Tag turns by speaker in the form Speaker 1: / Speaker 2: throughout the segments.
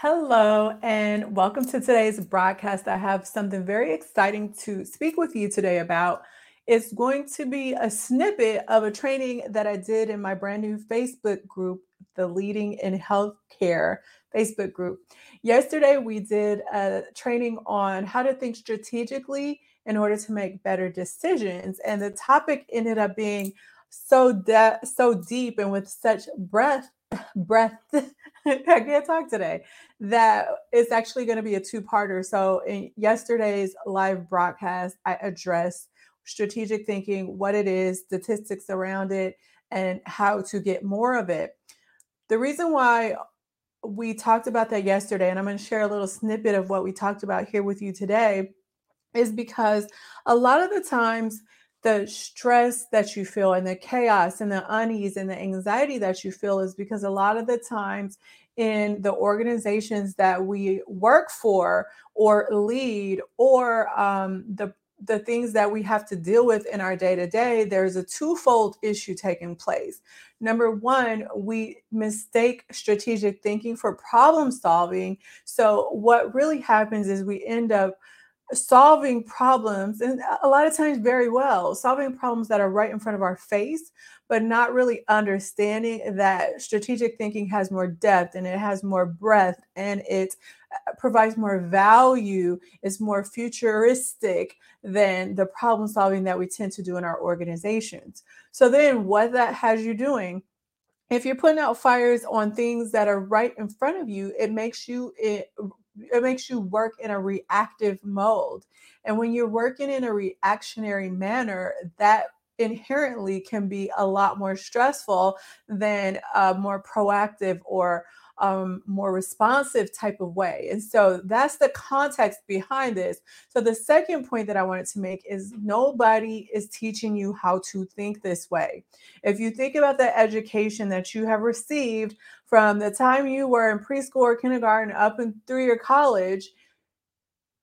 Speaker 1: Hello, and welcome to today's broadcast. I have something very exciting to speak with you today about. It's going to be a snippet of a training that I did in my brand new Facebook group, the Leading in Healthcare Facebook group. Yesterday, we did a training on how to think strategically in order to make better decisions. And the topic ended up being so de- so deep and with such breadth breath i can't talk today. That it's actually going to be a two-parter. So in yesterday's live broadcast i addressed strategic thinking what it is statistics around it and how to get more of it. The reason why we talked about that yesterday and i'm going to share a little snippet of what we talked about here with you today is because a lot of the times the stress that you feel and the chaos and the unease and the anxiety that you feel is because a lot of the times in the organizations that we work for or lead or um, the the things that we have to deal with in our day to day, there's a twofold issue taking place. Number one, we mistake strategic thinking for problem solving. So, what really happens is we end up solving problems and a lot of times very well solving problems that are right in front of our face but not really understanding that strategic thinking has more depth and it has more breadth and it uh, provides more value is more futuristic than the problem solving that we tend to do in our organizations. So then what that has you doing if you're putting out fires on things that are right in front of you it makes you it it makes you work in a reactive mode. And when you're working in a reactionary manner, that inherently can be a lot more stressful than a more proactive or um, more responsive type of way. And so that's the context behind this. So the second point that I wanted to make is nobody is teaching you how to think this way. If you think about the education that you have received from the time you were in preschool or kindergarten up and through your college,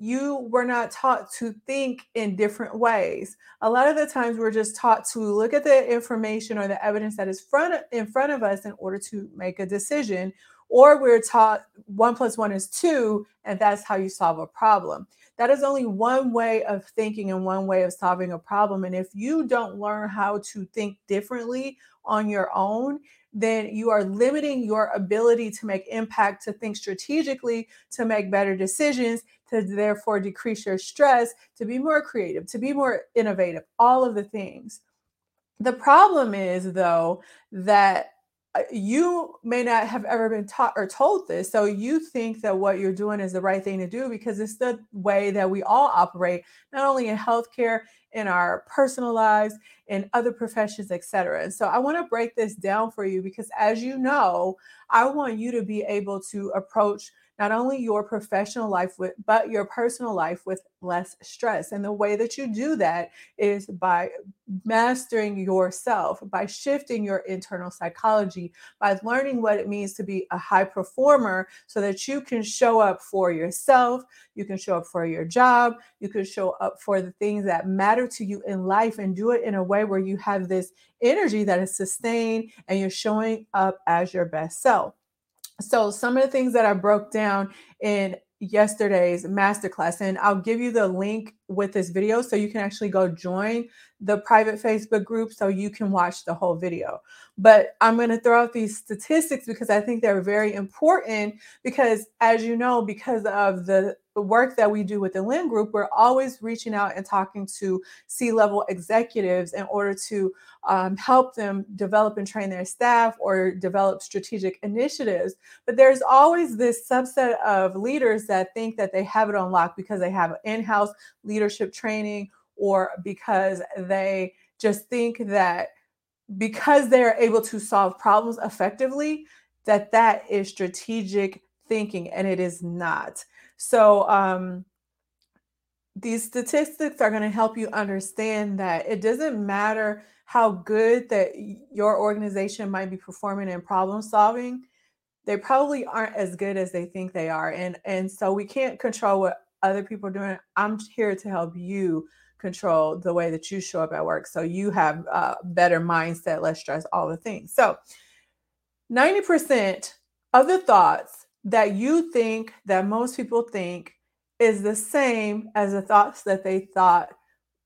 Speaker 1: you were not taught to think in different ways. A lot of the times we're just taught to look at the information or the evidence that is front in front of us in order to make a decision or we're taught one plus one is two, and that's how you solve a problem. That is only one way of thinking and one way of solving a problem. And if you don't learn how to think differently on your own, then you are limiting your ability to make impact, to think strategically, to make better decisions, to therefore decrease your stress, to be more creative, to be more innovative, all of the things. The problem is, though, that uh, you may not have ever been taught or told this. So you think that what you're doing is the right thing to do because it's the way that we all operate, not only in healthcare, in our personal lives, in other professions, etc. And so I want to break this down for you because as you know, I want you to be able to approach not only your professional life with but your personal life with less stress. And the way that you do that is by mastering yourself by shifting your internal psychology by learning what it means to be a high performer so that you can show up for yourself you can show up for your job you can show up for the things that matter to you in life and do it in a way where you have this energy that is sustained and you're showing up as your best self so, some of the things that I broke down in yesterday's masterclass, and I'll give you the link with this video so you can actually go join the private Facebook group so you can watch the whole video. But I'm going to throw out these statistics because I think they're very important. Because, as you know, because of the work that we do with the Lynn Group, we're always reaching out and talking to C level executives in order to um, help them develop and train their staff or develop strategic initiatives. But there's always this subset of leaders that think that they have it on lock because they have in house leadership training or because they just think that because they're able to solve problems effectively that that is strategic thinking and it is not. So um these statistics are going to help you understand that it doesn't matter how good that your organization might be performing in problem solving they probably aren't as good as they think they are and and so we can't control what other people are doing. I'm here to help you control the way that you show up at work so you have a better mindset less stress all the things. So 90% of the thoughts that you think that most people think is the same as the thoughts that they thought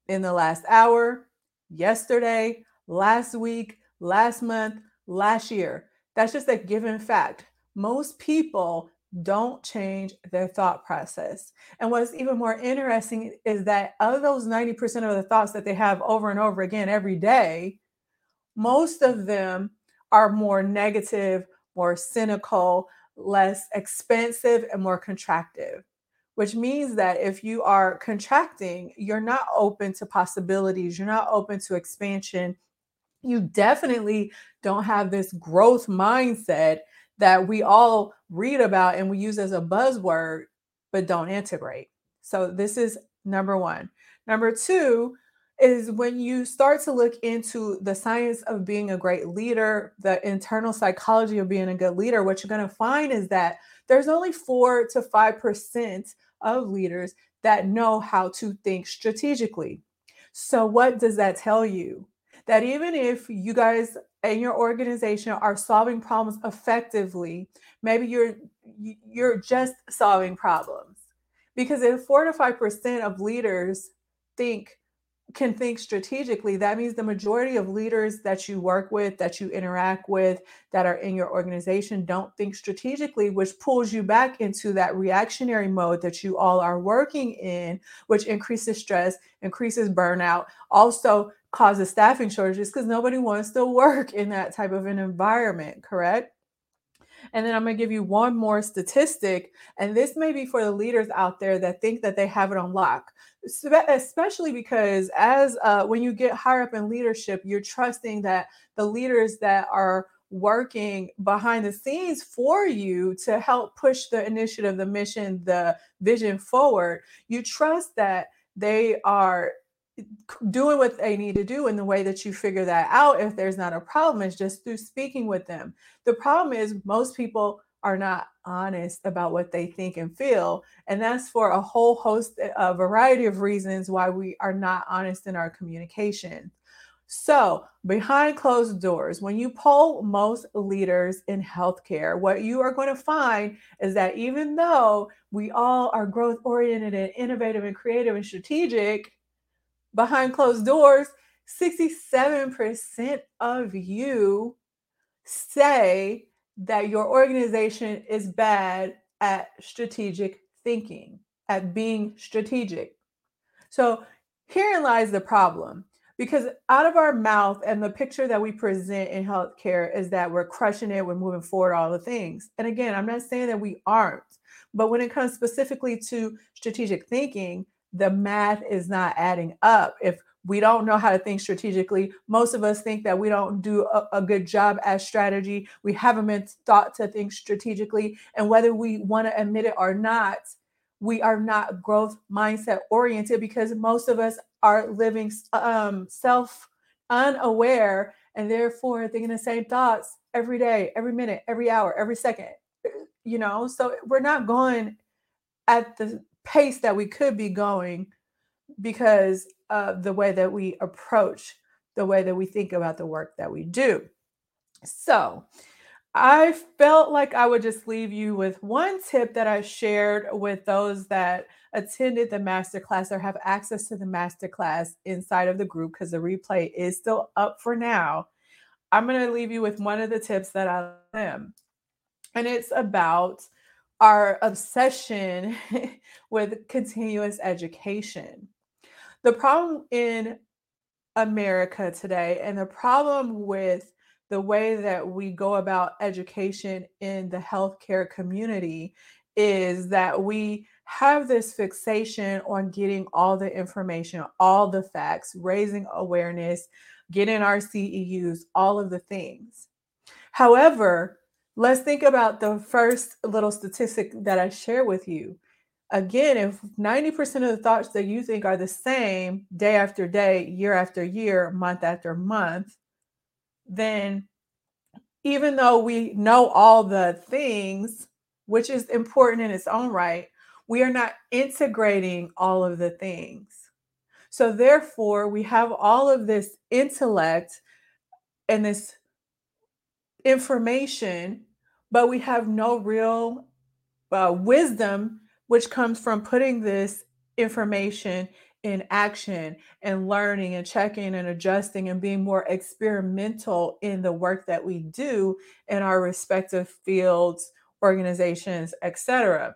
Speaker 1: in the last hour, yesterday, last week, last month, last year. That's just a given fact. Most people don't change their thought process. And what's even more interesting is that of those 90% of the thoughts that they have over and over again every day, most of them are more negative, more cynical, less expensive, and more contractive. Which means that if you are contracting, you're not open to possibilities, you're not open to expansion. You definitely don't have this growth mindset that we all read about and we use as a buzzword, but don't integrate. So, this is number one. Number two is when you start to look into the science of being a great leader, the internal psychology of being a good leader, what you're going to find is that there's only four to 5% of leaders that know how to think strategically. So, what does that tell you? That even if you guys and your organization are solving problems effectively, maybe you're you're just solving problems. Because if 4 to 5% of leaders think can think strategically, that means the majority of leaders that you work with, that you interact with, that are in your organization don't think strategically, which pulls you back into that reactionary mode that you all are working in, which increases stress, increases burnout, also causes staffing shortages because nobody wants to work in that type of an environment, correct? And then I'm going to give you one more statistic. And this may be for the leaders out there that think that they have it on lock, especially because as uh, when you get higher up in leadership, you're trusting that the leaders that are working behind the scenes for you to help push the initiative, the mission, the vision forward. You trust that they are doing what they need to do in the way that you figure that out if there's not a problem is just through speaking with them. The problem is most people are not honest about what they think and feel and that's for a whole host eh, a variety of reasons why we are not honest in our communication. So behind closed doors when you poll most leaders in healthcare what you are going to find is that even though we all are growth oriented and innovative and creative and strategic behind closed doors, 67% of you say that your organization is bad at strategic thinking, at being strategic. So herein lies the problem. Because out of our mouth and the picture that we present in healthcare is that we're crushing it, we're moving forward, all the things. And again, I'm not saying that we aren't, but when it comes specifically to strategic thinking, the math is not adding up. If we don't know how to think strategically, most of us think that we don't do a, a good job as strategy. We haven't been taught to think strategically. And whether we want to admit it or not, we are not growth mindset oriented because most of us are living um, self unaware and therefore thinking the same thoughts every day, every minute, every hour, every second. You know, so we're not going at the pace that we could be going because of the way that we approach the way that we think about the work that we do. So, I felt like I would just leave you with one tip that I shared with those that attended the masterclass or have access to the masterclass inside of the group because the replay is still up for now. I'm going to leave you with one of the tips that I am. And it's about our obsession with continuous education. The problem in America today, and the problem with the way that we go about education in the healthcare community, is that we have this fixation on getting all the information, all the facts, raising awareness, getting our CEUs, all of the things. However, Let's think about the first little statistic that I share with you. Again, if 90% of the thoughts that you think are the same day after day, year after year, month after month, then even though we know all the things, which is important in its own right, we are not integrating all of the things. So, therefore, we have all of this intellect and this information but we have no real uh, wisdom, which comes from putting this information in action and learning and checking and adjusting and being more experimental in the work that we do in our respective fields, organizations, etc.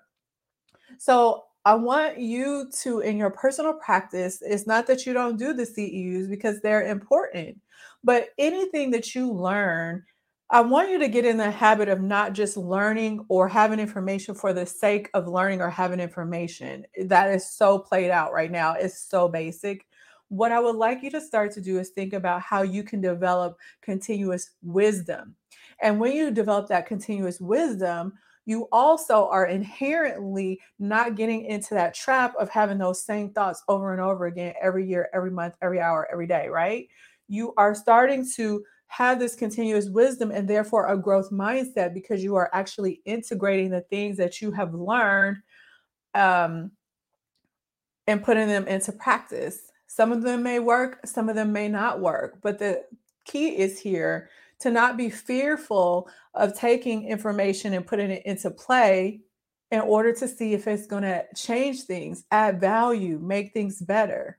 Speaker 1: So I want you to, in your personal practice, it's not that you don't do the CEUs because they're important, but anything that you learn I want you to get in the habit of not just learning or having information for the sake of learning or having information. That is so played out right now. It's so basic. What I would like you to start to do is think about how you can develop continuous wisdom. And when you develop that continuous wisdom, you also are inherently not getting into that trap of having those same thoughts over and over again every year, every month, every hour, every day, right? You are starting to have this continuous wisdom and therefore a growth mindset because you are actually integrating the things that you have learned um, and putting them into practice. Some of them may work, some of them may not work, but the key is here to not be fearful of taking information and putting it into play in order to see if it's going to change things, add value, make things better.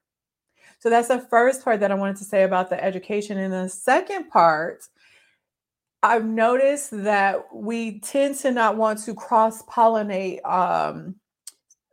Speaker 1: So that's the first part that I wanted to say about the education. And the second part, I've noticed that we tend to not want to cross pollinate, um,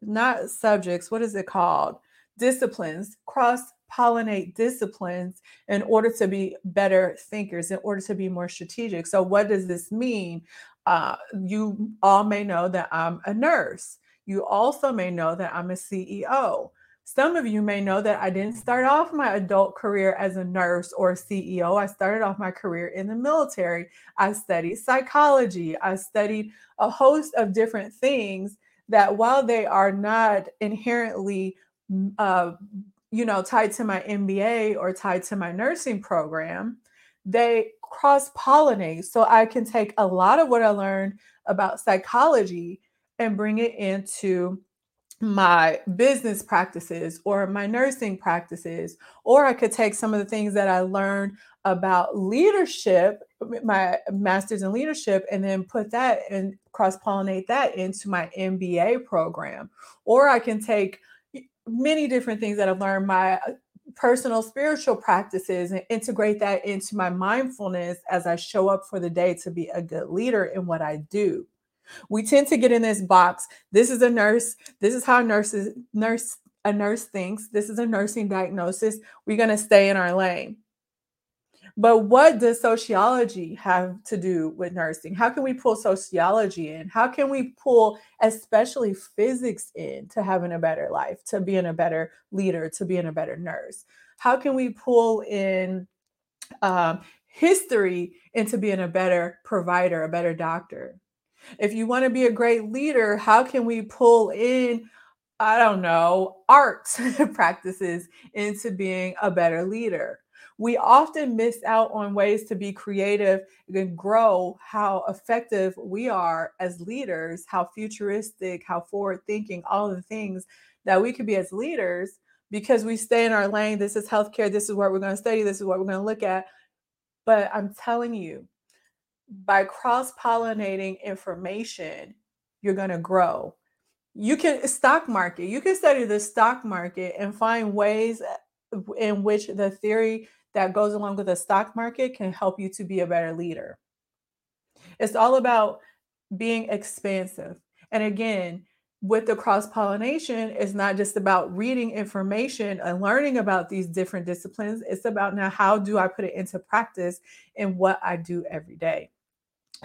Speaker 1: not subjects, what is it called? Disciplines, cross pollinate disciplines in order to be better thinkers, in order to be more strategic. So, what does this mean? Uh, you all may know that I'm a nurse. You also may know that I'm a CEO. Some of you may know that I didn't start off my adult career as a nurse or a CEO. I started off my career in the military. I studied psychology. I studied a host of different things that while they are not inherently uh, you know tied to my MBA or tied to my nursing program, they cross pollinate. So I can take a lot of what I learned about psychology and bring it into my business practices or my nursing practices, or I could take some of the things that I learned about leadership, my master's in leadership, and then put that and cross pollinate that into my MBA program. Or I can take many different things that I've learned, my uh, personal spiritual practices, and integrate that into my mindfulness as I show up for the day to be a good leader in what I do. We tend to get in this box. This is a nurse. This is how nurses nurse a nurse thinks. This is a nursing diagnosis. We're going to stay in our lane. But what does sociology have to do with nursing? How can we pull sociology in? How can we pull especially physics in to having a better life, to being a better leader, to being a better nurse? How can we pull in um, history into being a better provider, a better doctor? If you want to be a great leader, how can we pull in, I don't know, art practices into being a better leader? We often miss out on ways to be creative and grow how effective we are as leaders, how futuristic, how forward thinking, all the things that we could be as leaders because we stay in our lane. This is healthcare. This is what we're going to study. This is what we're going to look at. But I'm telling you, by cross pollinating information, you're going to grow. You can stock market. You can study the stock market and find ways uh, in which the theory that goes along with the stock market can help you to be a better leader. It's all about being expansive. And again, with the cross pollination, it's not just about reading information and learning about these different disciplines. It's about now how do I put it into practice in what I do every day.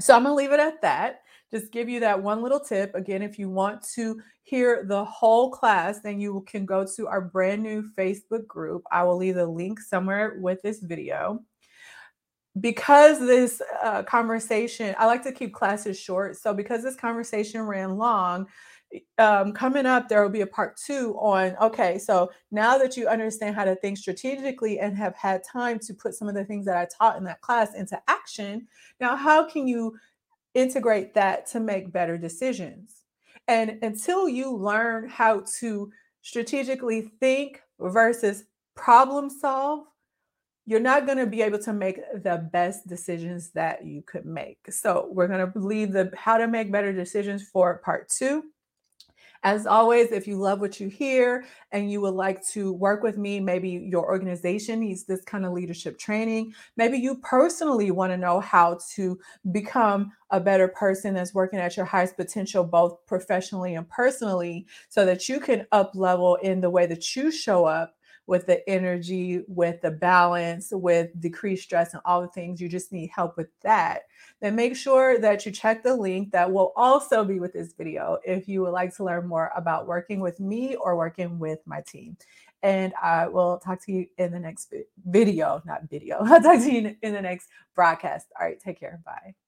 Speaker 1: So I'm going to leave it at that. Just give you that one little tip. Again, if you want to hear the whole class, then you can go to our brand new Facebook group. I will leave the link somewhere with this video. Because this uh, conversation, I like to keep classes short. So because this conversation ran long, um, coming up, there will be a part two on okay, so now that you understand how to think strategically and have had time to put some of the things that I taught in that class into action, now how can you integrate that to make better decisions? And until you learn how to strategically think versus problem solve, you're not going to be able to make the best decisions that you could make. So, we're going to leave the how to make better decisions for part two. As always, if you love what you hear and you would like to work with me, maybe your organization needs this kind of leadership training. Maybe you personally want to know how to become a better person that's working at your highest potential, both professionally and personally, so that you can up level in the way that you show up with the energy, with the balance, with decreased stress, and all the things. You just need help with that. Then make sure that you check the link that will also be with this video if you would like to learn more about working with me or working with my team. And I will talk to you in the next video, not video. I'll talk to you in the next broadcast. All right, take care. Bye.